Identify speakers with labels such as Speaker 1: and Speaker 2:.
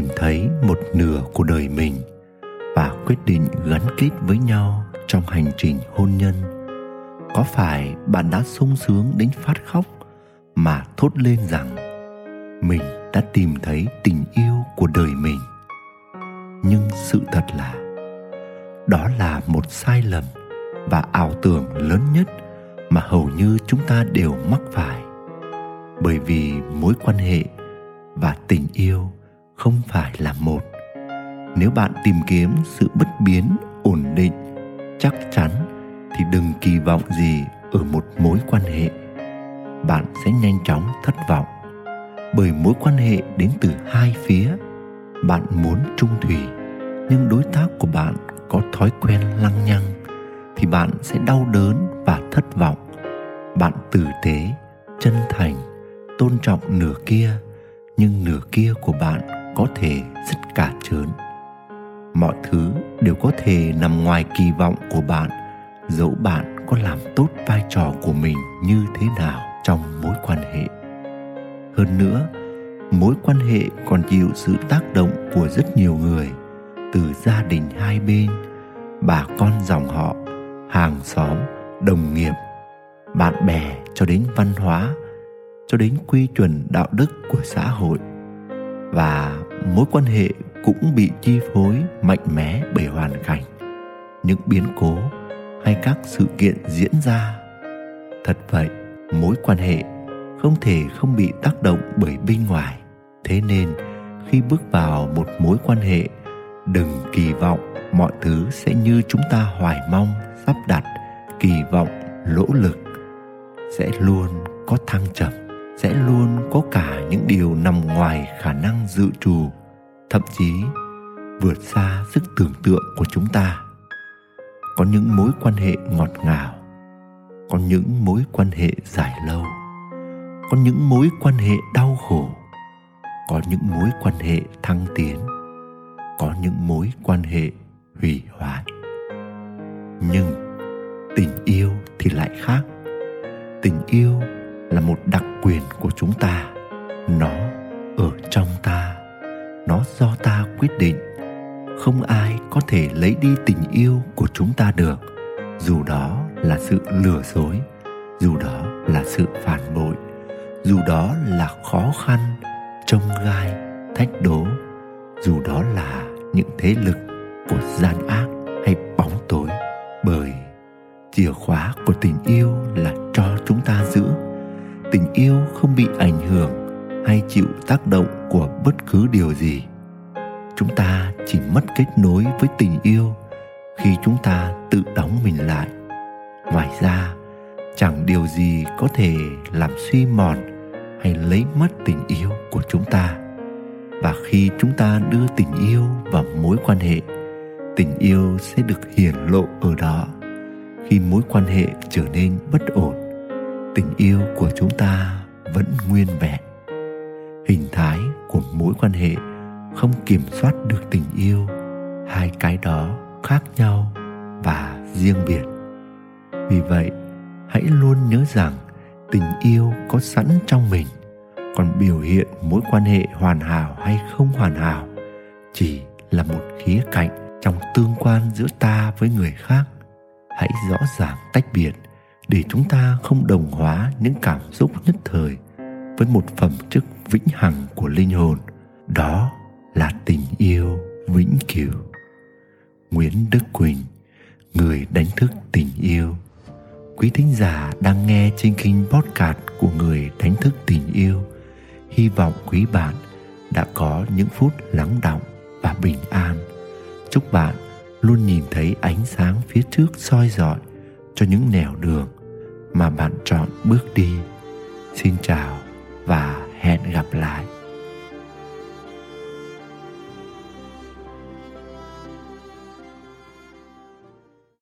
Speaker 1: tìm thấy một nửa của đời mình và quyết định gắn kết với nhau trong hành trình hôn nhân. Có phải bạn đã sung sướng đến phát khóc mà thốt lên rằng mình đã tìm thấy tình yêu của đời mình? Nhưng sự thật là, đó là một sai lầm và ảo tưởng lớn nhất mà hầu như chúng ta đều mắc phải. Bởi vì mối quan hệ và tình yêu không phải là một. Nếu bạn tìm kiếm sự bất biến, ổn định, chắc chắn, thì đừng kỳ vọng gì ở một mối quan hệ. Bạn sẽ nhanh chóng thất vọng. Bởi mối quan hệ đến từ hai phía, bạn muốn trung thủy, nhưng đối tác của bạn có thói quen lăng nhăng, thì bạn sẽ đau đớn và thất vọng. Bạn tử tế, chân thành, tôn trọng nửa kia, nhưng nửa kia của bạn có thể rất cả trớn. Mọi thứ đều có thể nằm ngoài kỳ vọng của bạn, dẫu bạn có làm tốt vai trò của mình như thế nào trong mối quan hệ. Hơn nữa, mối quan hệ còn chịu sự tác động của rất nhiều người, từ gia đình hai bên, bà con dòng họ, hàng xóm, đồng nghiệp, bạn bè cho đến văn hóa, cho đến quy chuẩn đạo đức của xã hội và mối quan hệ cũng bị chi phối mạnh mẽ bởi hoàn cảnh. Những biến cố hay các sự kiện diễn ra, thật vậy, mối quan hệ không thể không bị tác động bởi bên ngoài. Thế nên, khi bước vào một mối quan hệ, đừng kỳ vọng mọi thứ sẽ như chúng ta hoài mong, sắp đặt, kỳ vọng, lỗ lực sẽ luôn có thăng trầm sẽ luôn có cả những điều nằm ngoài khả năng dự trù, thậm chí vượt xa sức tưởng tượng của chúng ta. Có những mối quan hệ ngọt ngào, có những mối quan hệ dài lâu, có những mối quan hệ đau khổ, có những mối quan hệ thăng tiến, có những mối quan hệ hủy hoại. Nhưng tình yêu thì lại khác. Tình yêu là một đặc quyền của chúng ta. Nó ở trong ta. Nó do ta quyết định. Không ai có thể lấy đi tình yêu của chúng ta được. Dù đó là sự lừa dối, dù đó là sự phản bội, dù đó là khó khăn trông gai, thách đố, dù đó là những thế lực của gian ác hay bóng tối. Bởi chìa khóa của tình yêu là tình yêu không bị ảnh hưởng hay chịu tác động của bất cứ điều gì. Chúng ta chỉ mất kết nối với tình yêu khi chúng ta tự đóng mình lại. Ngoài ra, chẳng điều gì có thể làm suy mòn hay lấy mất tình yêu của chúng ta. Và khi chúng ta đưa tình yêu vào mối quan hệ, tình yêu sẽ được hiển lộ ở đó. Khi mối quan hệ trở nên bất ổn tình yêu của chúng ta vẫn nguyên vẹn. Hình thái của mối quan hệ không kiểm soát được tình yêu, hai cái đó khác nhau và riêng biệt. Vì vậy, hãy luôn nhớ rằng tình yêu có sẵn trong mình, còn biểu hiện mối quan hệ hoàn hảo hay không hoàn hảo chỉ là một khía cạnh trong tương quan giữa ta với người khác. Hãy rõ ràng tách biệt để chúng ta không đồng hóa những cảm xúc nhất thời với một phẩm chất vĩnh hằng của linh hồn, đó là tình yêu vĩnh cửu. Nguyễn đức quỳnh, người đánh thức tình yêu. Quý thính giả đang nghe trên kênh podcast của người đánh thức tình yêu, hy vọng quý bạn đã có những phút lắng động và bình an. Chúc bạn luôn nhìn thấy ánh sáng phía trước soi dọi cho những nẻo đường mà bạn chọn bước đi. Xin chào và hẹn gặp lại.